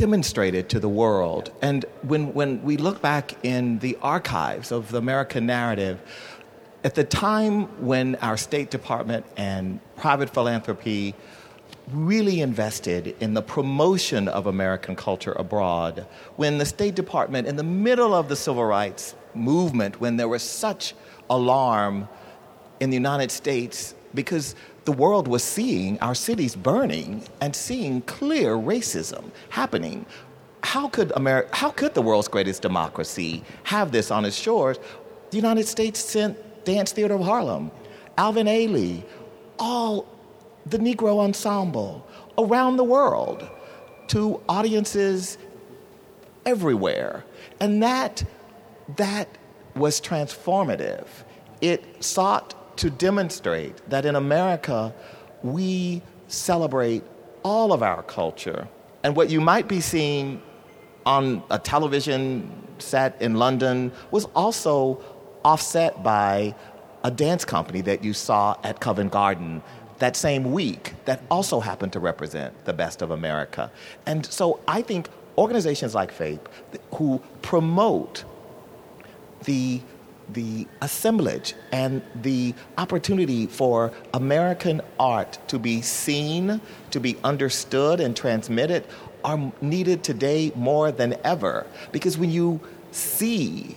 demonstrated to the world. And when, when we look back in the archives of the American narrative, at the time when our State Department and private philanthropy really invested in the promotion of American culture abroad, when the State Department, in the middle of the civil rights movement, when there was such alarm in the United States because the world was seeing our cities burning and seeing clear racism happening. How could, America, how could the world's greatest democracy have this on its shores? The United States sent Dance Theater of Harlem, Alvin Ailey, all the Negro Ensemble around the world to audiences everywhere. And that, that was transformative. It sought to demonstrate that in America, we celebrate all of our culture. And what you might be seeing on a television set in London was also offset by a dance company that you saw at Covent Garden that same week that also happened to represent the best of America. And so I think organizations like FAPE who promote the the assemblage and the opportunity for American art to be seen, to be understood and transmitted are needed today more than ever. Because when you see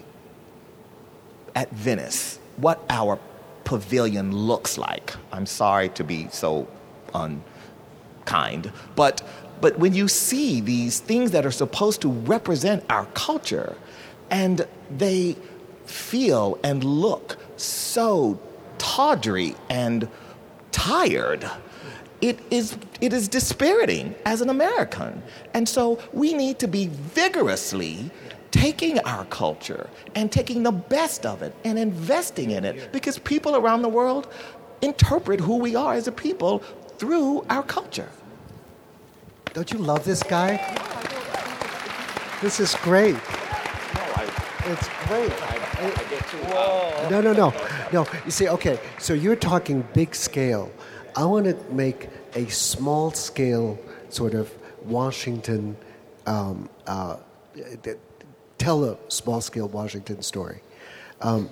at Venice what our pavilion looks like, I'm sorry to be so unkind, but but when you see these things that are supposed to represent our culture and they feel and look so tawdry and tired. It is, it is dispiriting as an American. And so we need to be vigorously taking our culture and taking the best of it and investing in it because people around the world interpret who we are as a people through our culture. Don't you love this guy? This is great. It's great. Whoa. No, no, no. No, you see, okay, so you're talking big scale. I want to make a small scale sort of Washington, um, uh, tell a small scale Washington story. Um,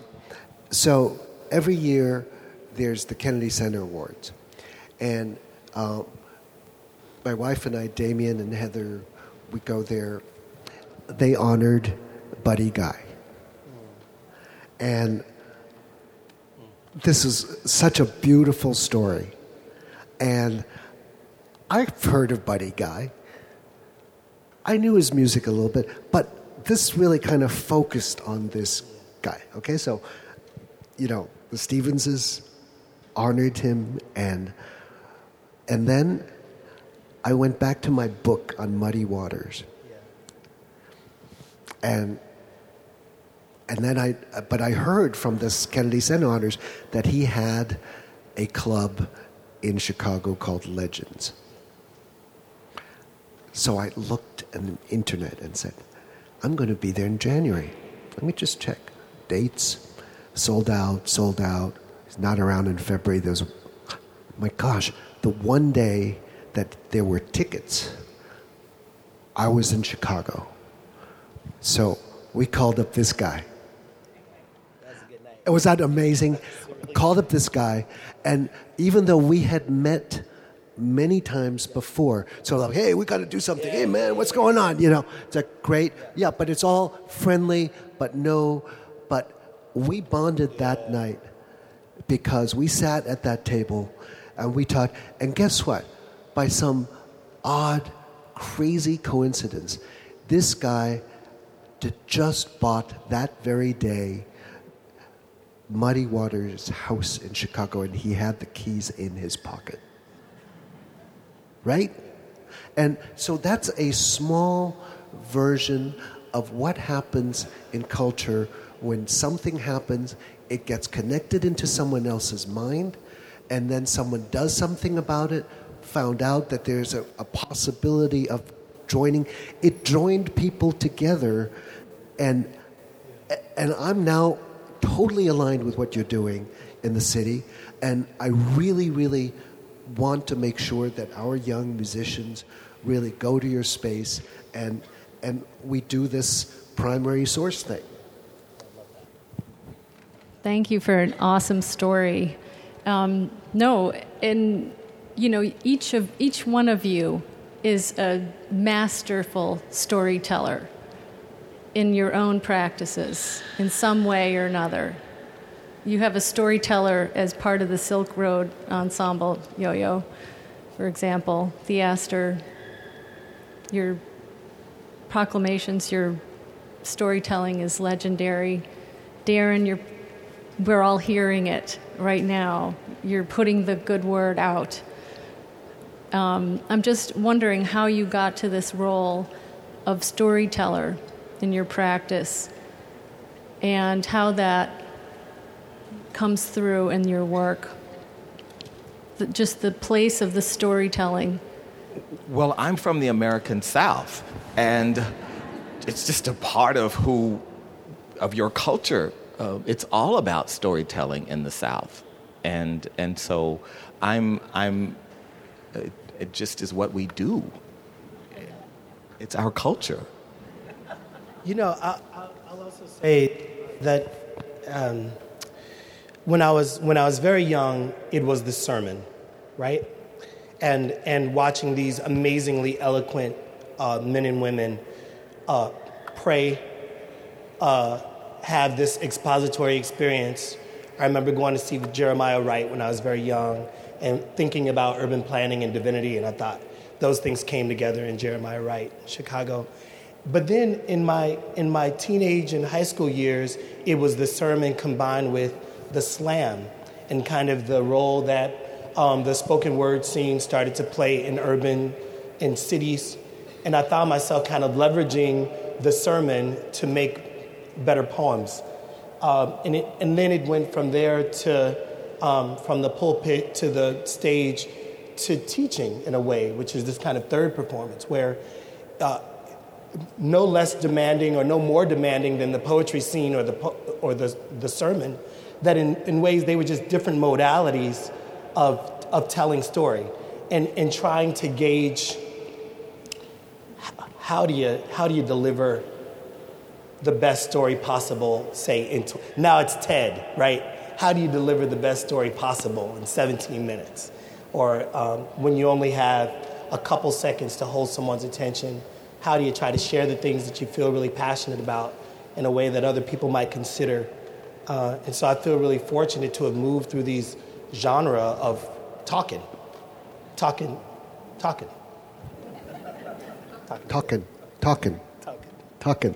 so every year there's the Kennedy Center Awards. And uh, my wife and I, Damian and Heather, we go there they honored Buddy Guy. And this is such a beautiful story. And I've heard of Buddy Guy. I knew his music a little bit, but this really kind of focused on this guy. Okay, so, you know, the Stevenses honored him, and and then I went back to my book on Muddy Waters, and and then I but I heard from this Kennedy Center honors that he had a club in Chicago called Legends. So I looked on the internet and said, I'm going to be there in January. Let me just check dates. Sold out, sold out. He's not around in February. There's, my gosh, the one day that there were tickets, I was in Chicago. So we called up this guy. Was that amazing? Called up this guy, and even though we had met many times before, so like, hey, we got to do something. Hey, man, what's going on? You know, it's like great, yeah, but it's all friendly, but no, but we bonded that night because we sat at that table and we talked. And guess what? By some odd, crazy coincidence, this guy just bought that very day Muddy Waters' house in Chicago and he had the keys in his pocket. Right? And so that's a small version of what happens in culture when something happens, it gets connected into someone else's mind, and then someone does something about it, found out that there's a, a possibility of joining. It joined people together, and and I'm now totally aligned with what you're doing in the city, and I really, really want to make sure that our young musicians really go to your space and and we do this primary source thing. Thank you for an awesome story. Um, no, and you know, each of each one of you is a masterful storyteller in your own practices in some way or another. You have a storyteller as part of the Silk Road Ensemble, Yo Yo, for example, the Theaster, your proclamations, your storytelling is legendary. Darren, you're we're all hearing it right now. You're putting the good word out. Um, I'm just wondering how you got to this role of storyteller in your practice and how that comes through in your work. Just the place of the storytelling. Well, I'm from the American South, and it's just a part of who, of your culture uh, it's all about storytelling in the South, and and so I'm I'm it, it just is what we do. It's our culture. You know, I, will also say that um, when I was when I was very young, it was the sermon, right? And and watching these amazingly eloquent uh, men and women uh, pray. Uh, have this expository experience. I remember going to see Jeremiah Wright when I was very young and thinking about urban planning and divinity, and I thought those things came together in Jeremiah Wright, Chicago. But then in my, in my teenage and high school years, it was the sermon combined with the slam and kind of the role that um, the spoken word scene started to play in urban, in cities. And I found myself kind of leveraging the sermon to make better poems. Um, and, it, and then it went from there to, um, from the pulpit to the stage to teaching in a way, which is this kind of third performance where uh, no less demanding or no more demanding than the poetry scene or the, po- or the, the sermon, that in, in ways they were just different modalities of, of telling story and, and trying to gauge how do you, how do you deliver the best story possible, say, in tw- now it's TED, right? How do you deliver the best story possible in 17 minutes? Or um, when you only have a couple seconds to hold someone's attention how do you try to share the things that you feel really passionate about in a way that other people might consider. Uh, and so I feel really fortunate to have moved through these genre of talking, talking, talking. Talking, talking, Talking. talking.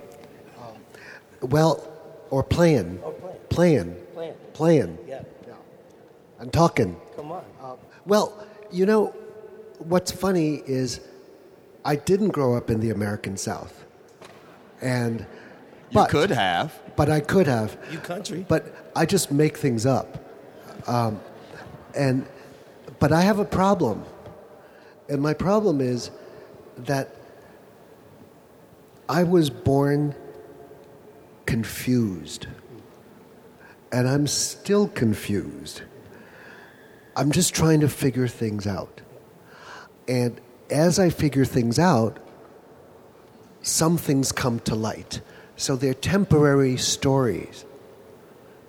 Well, or playing, Or playing. playing, Playing. playing, Yeah. and talking. Come on. Well, you know, what's funny is I didn't grow up in the American South. And You but, could have. but I could have. You country. But I just make things up. Um, and but I have a problem. And my problem is that I was born confused. And I'm still confused. I'm just trying to figure things out. And as I figure things out, some things come to light. So they're temporary stories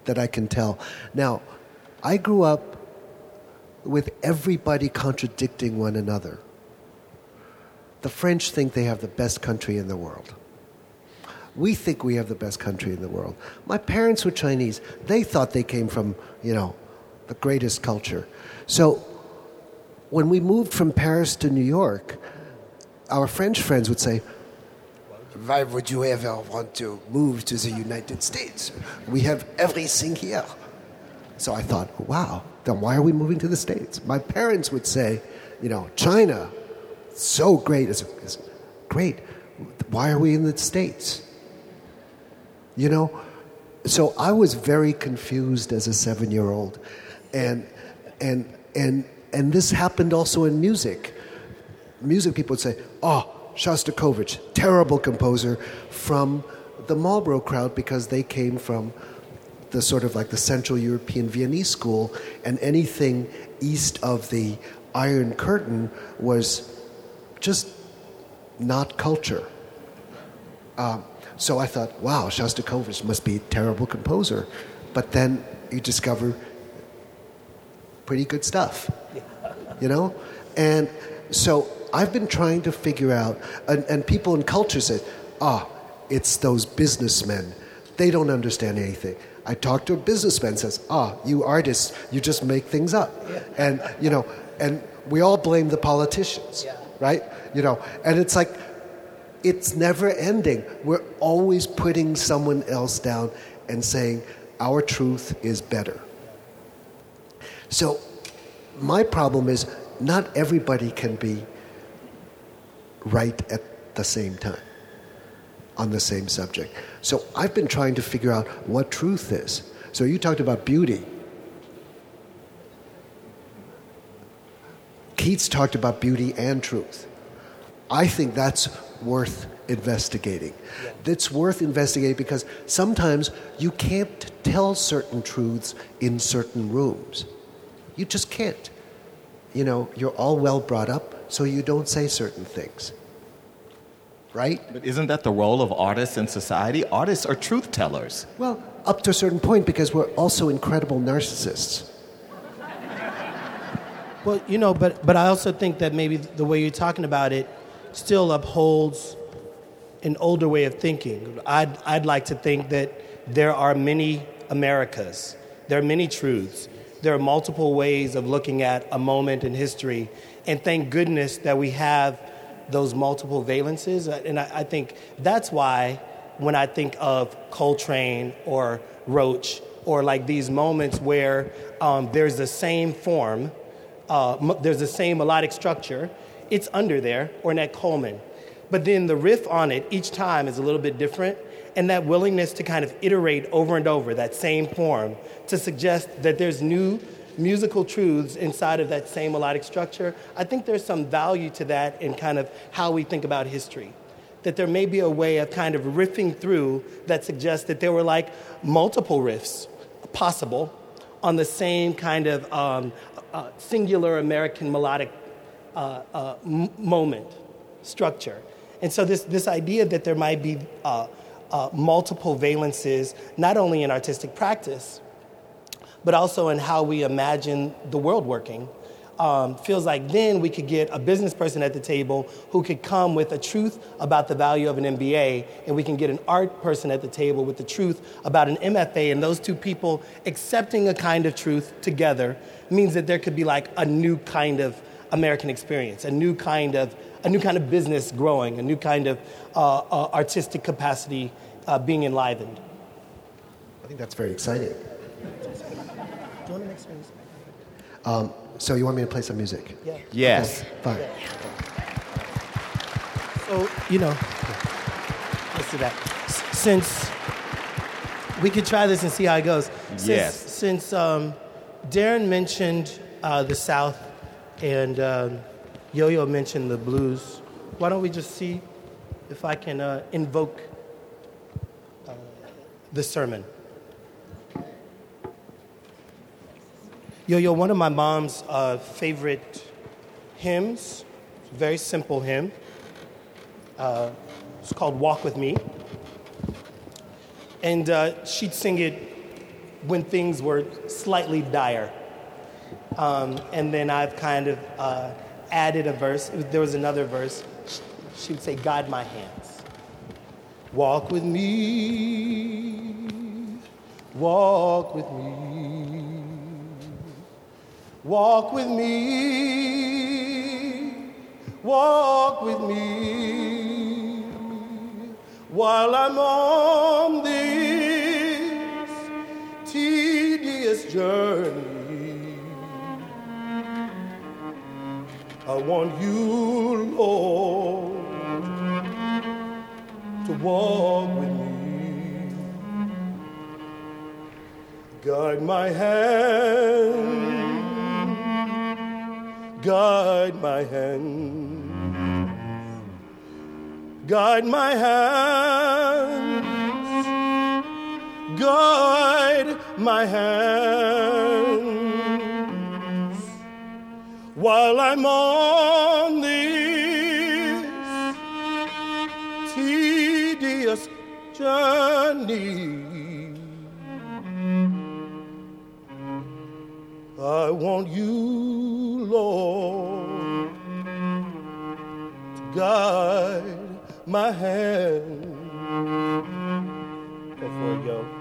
that I can tell. Now, I grew up with everybody contradicting one another. The French think they have the best country in the world. We think we have the best country in the world. My parents were Chinese. They thought they came from, you know, the greatest culture. So when we moved from Paris to New York, our French friends would say, Why would you ever want to move to the United States? We have everything here. So I thought, wow, then why are we moving to the States? My parents would say, you know, China, so great. It's, great. Why are we in the States? You know? So I was very confused as a seven year old. And, and, and, and this happened also in music. Music people would say, oh, Shostakovich, terrible composer from the Marlboro crowd because they came from the sort of like the Central European Viennese school, and anything east of the Iron Curtain was just not culture. Um, so I thought, wow, Shostakovich must be a terrible composer. But then you discover pretty good stuff, you know? And so I've been trying to figure out, and, and people in culture say, ah, it's those businessmen. They don't understand anything. I talked to a businessman says, ah, you artists, you just make things up. And, you know, and we all blame the politicians, right? You know, and it's like, it's never ending. We're always putting someone else down and saying, our truth is better. So, my problem is not everybody can be right at the same time on the same subject. So, I've been trying to figure out what truth is. So, you talked about beauty. Keats talked about beauty and truth. I think that's worth investigating. It's worth investigating because sometimes you can't tell certain truths in certain rooms. You just can't. You know, you're all well brought up, so you don't say certain things. Right? But isn't that the role of artists in society? Artists are truth tellers. Well, up to a certain point because we're also incredible narcissists. Well, you know, but but I also think that maybe the way you're talking about it still upholds an older way of thinking. I'd I'd like to think that there are many Americas. There are many truths. There are multiple ways of looking at a moment in history, and thank goodness that we have those multiple valences. And I, I think that's why when I think of Coltrane or Roach or like these moments where um, there's the same form uh, m- there's the same melodic structure, it's under there, or Coleman. But then the riff on it each time is a little bit different, and that willingness to kind of iterate over and over that same form to suggest that there's new musical truths inside of that same melodic structure, I think there's some value to that in kind of how we think about history. That there may be a way of kind of riffing through that suggests that there were like multiple riffs possible on the same kind of um, uh, singular American melodic uh, uh, moment structure. And so, this, this idea that there might be uh, multiple valences, not only in artistic practice, but also in how we imagine the world working, um, feels like then we could get a business person at the table who could come with a truth about the value of an MBA, and we can get an art person at the table with the truth about an MFA, and those two people accepting a kind of truth together means that there could be like a new kind of American experience, a new kind of a new kind of business growing, a new kind of uh, uh, artistic capacity uh, being enlivened. I think that's very exciting. Um, so you want me to play some music? Yeah. Yes. Fine. So, you know, let's do that. S- Since we could try this and see how it goes. Since, Yes. Since um, Darren mentioned uh, the South and um, Yo Yo mentioned the blues, why don't we just see if I can uh, invoke uh, the sermon? Yo Yo, one of my mom's uh, favorite hymns, very simple hymn. Uh, it's called Walk With Me. And uh, she'd sing it when things were slightly dire. Um, and then I've kind of uh, added a verse. There was another verse. She would say, Guide my hands. Walk with me, walk with me, walk with me, walk with me, while I'm on this tedious journey. I want you, Lord, to walk with me. Guide my hand, guide my hand, guide my hand, guide my hand while I'm on this tedious journey. I want you, Lord, to guide my hand. Go for it, yo.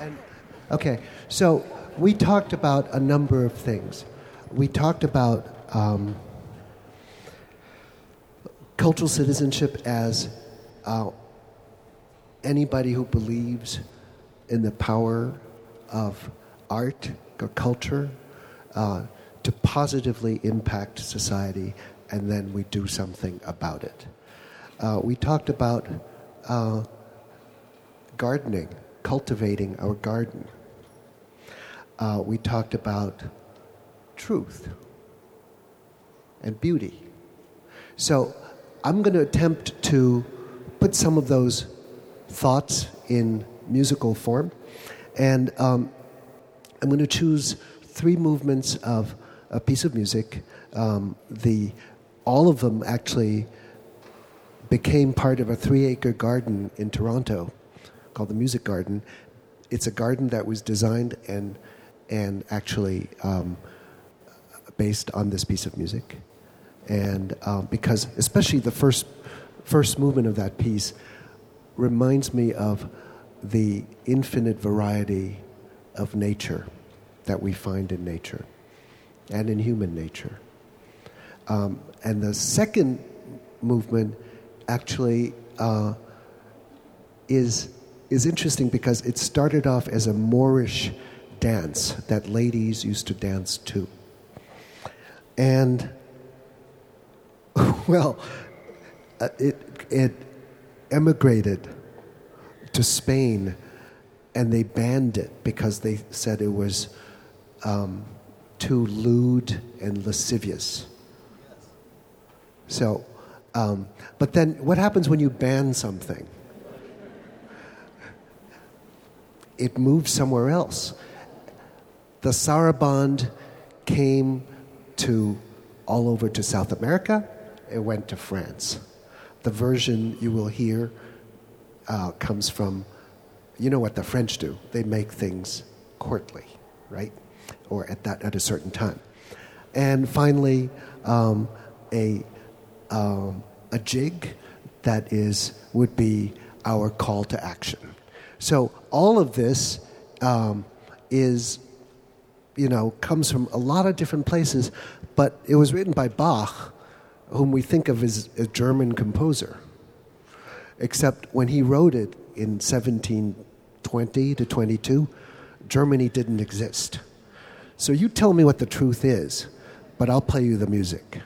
Oh, okay, so we talked about a number of things. We talked about um, cultural citizenship as uh, anybody who believes in the power of art or culture uh, to positively impact society, and then we do something about it. Uh, we talked about uh, gardening, cultivating our garden. Uh, we talked about truth and beauty. So I'm going to attempt to put some of those thoughts in musical form. And um, I'm going to choose three movements of a piece of music. Um, the, all of them actually became part of a three acre garden in Toronto called the Music Garden. It's a garden that was designed and, and actually um, based on this piece of music. And um, because, especially the first, first movement of that piece, reminds me of the infinite variety of nature that we find in nature and in human nature. Um, and the second movement actually uh, is, is interesting because it started off as a Moorish dance that ladies used to dance to. And, well, uh, it, it emigrated to Spain and they banned it because they said it was um, too lewd and lascivious. So, um, but then what happens when you ban something? It moves somewhere else. The Saraband came to all over to South America. It went to France. The version you will hear uh, comes from, you know what the French do? They make things courtly, right? Or at that at a certain time. And finally, um, a um, a jig that is would be our call to action. So all of this um, is, you know, comes from a lot of different places, but it was written by Bach, whom we think of as a German composer. Except when he wrote it in 1720 to 22, Germany didn't exist. So you tell me what the truth is, but I'll play you the music.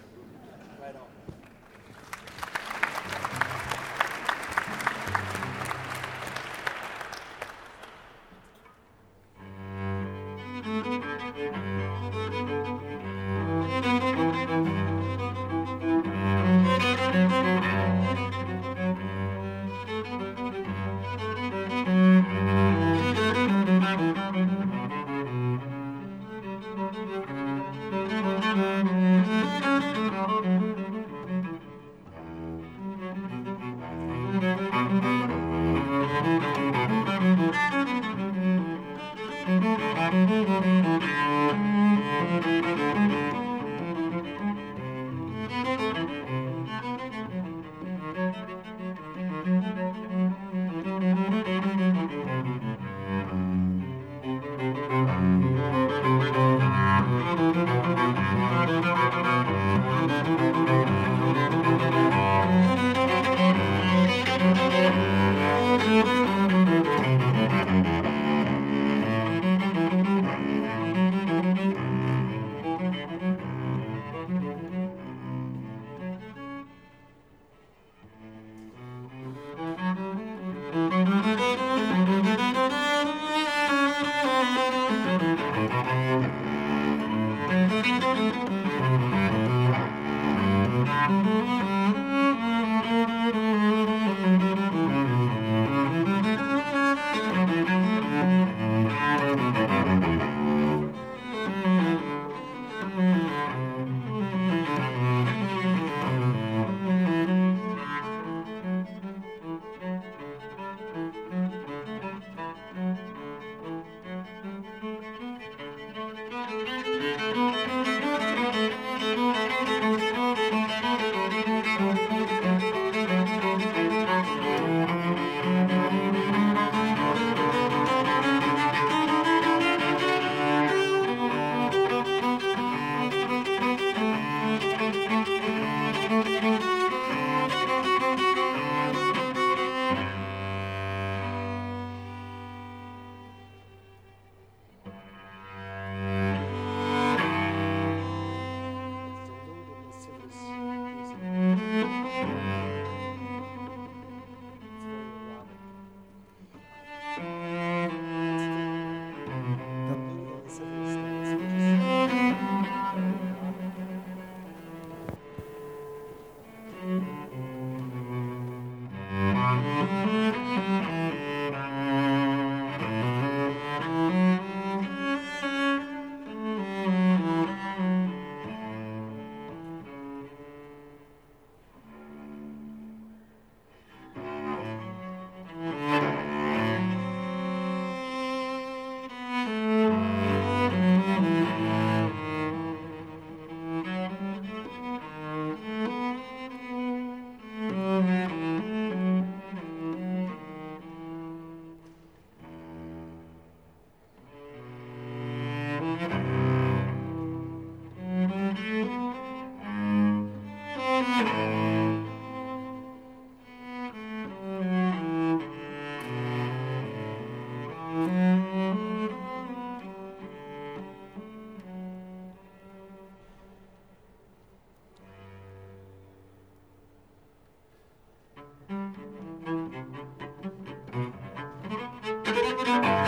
Mm-hmm.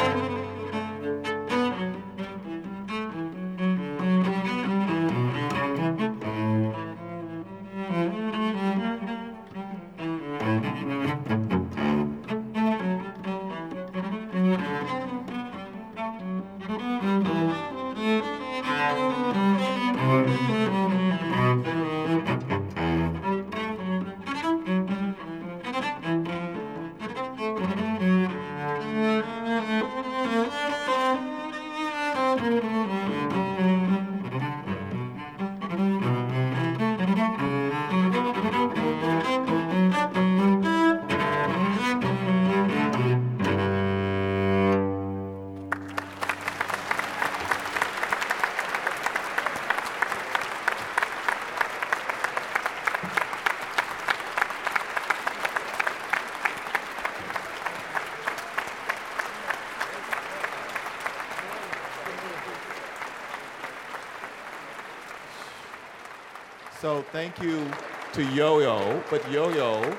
So thank you to Yo-Yo, but Yo-Yo,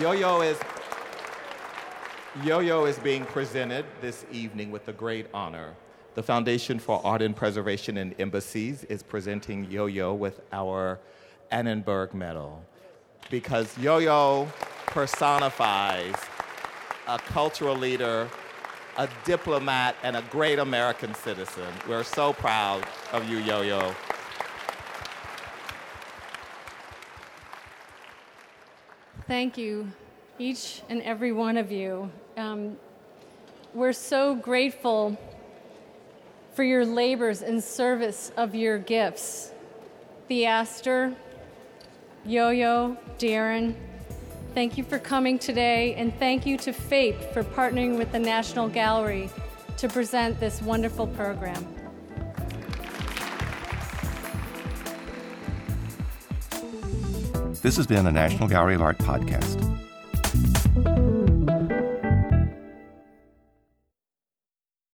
Yo-Yo is Yo-Yo is being presented this evening with a great honor. The Foundation for Art and Preservation in Embassies is presenting Yo-Yo with our Annenberg Medal because Yo-Yo personifies a cultural leader, a diplomat, and a great American citizen. We're so proud of you, Yo-Yo. Thank you, each and every one of you. Um, we're so grateful for your labors in service of your gifts. Theaster, Yo Yo, Darren, thank you for coming today, and thank you to FAPE for partnering with the National Gallery to present this wonderful program. This has been a National Gallery of Art podcast.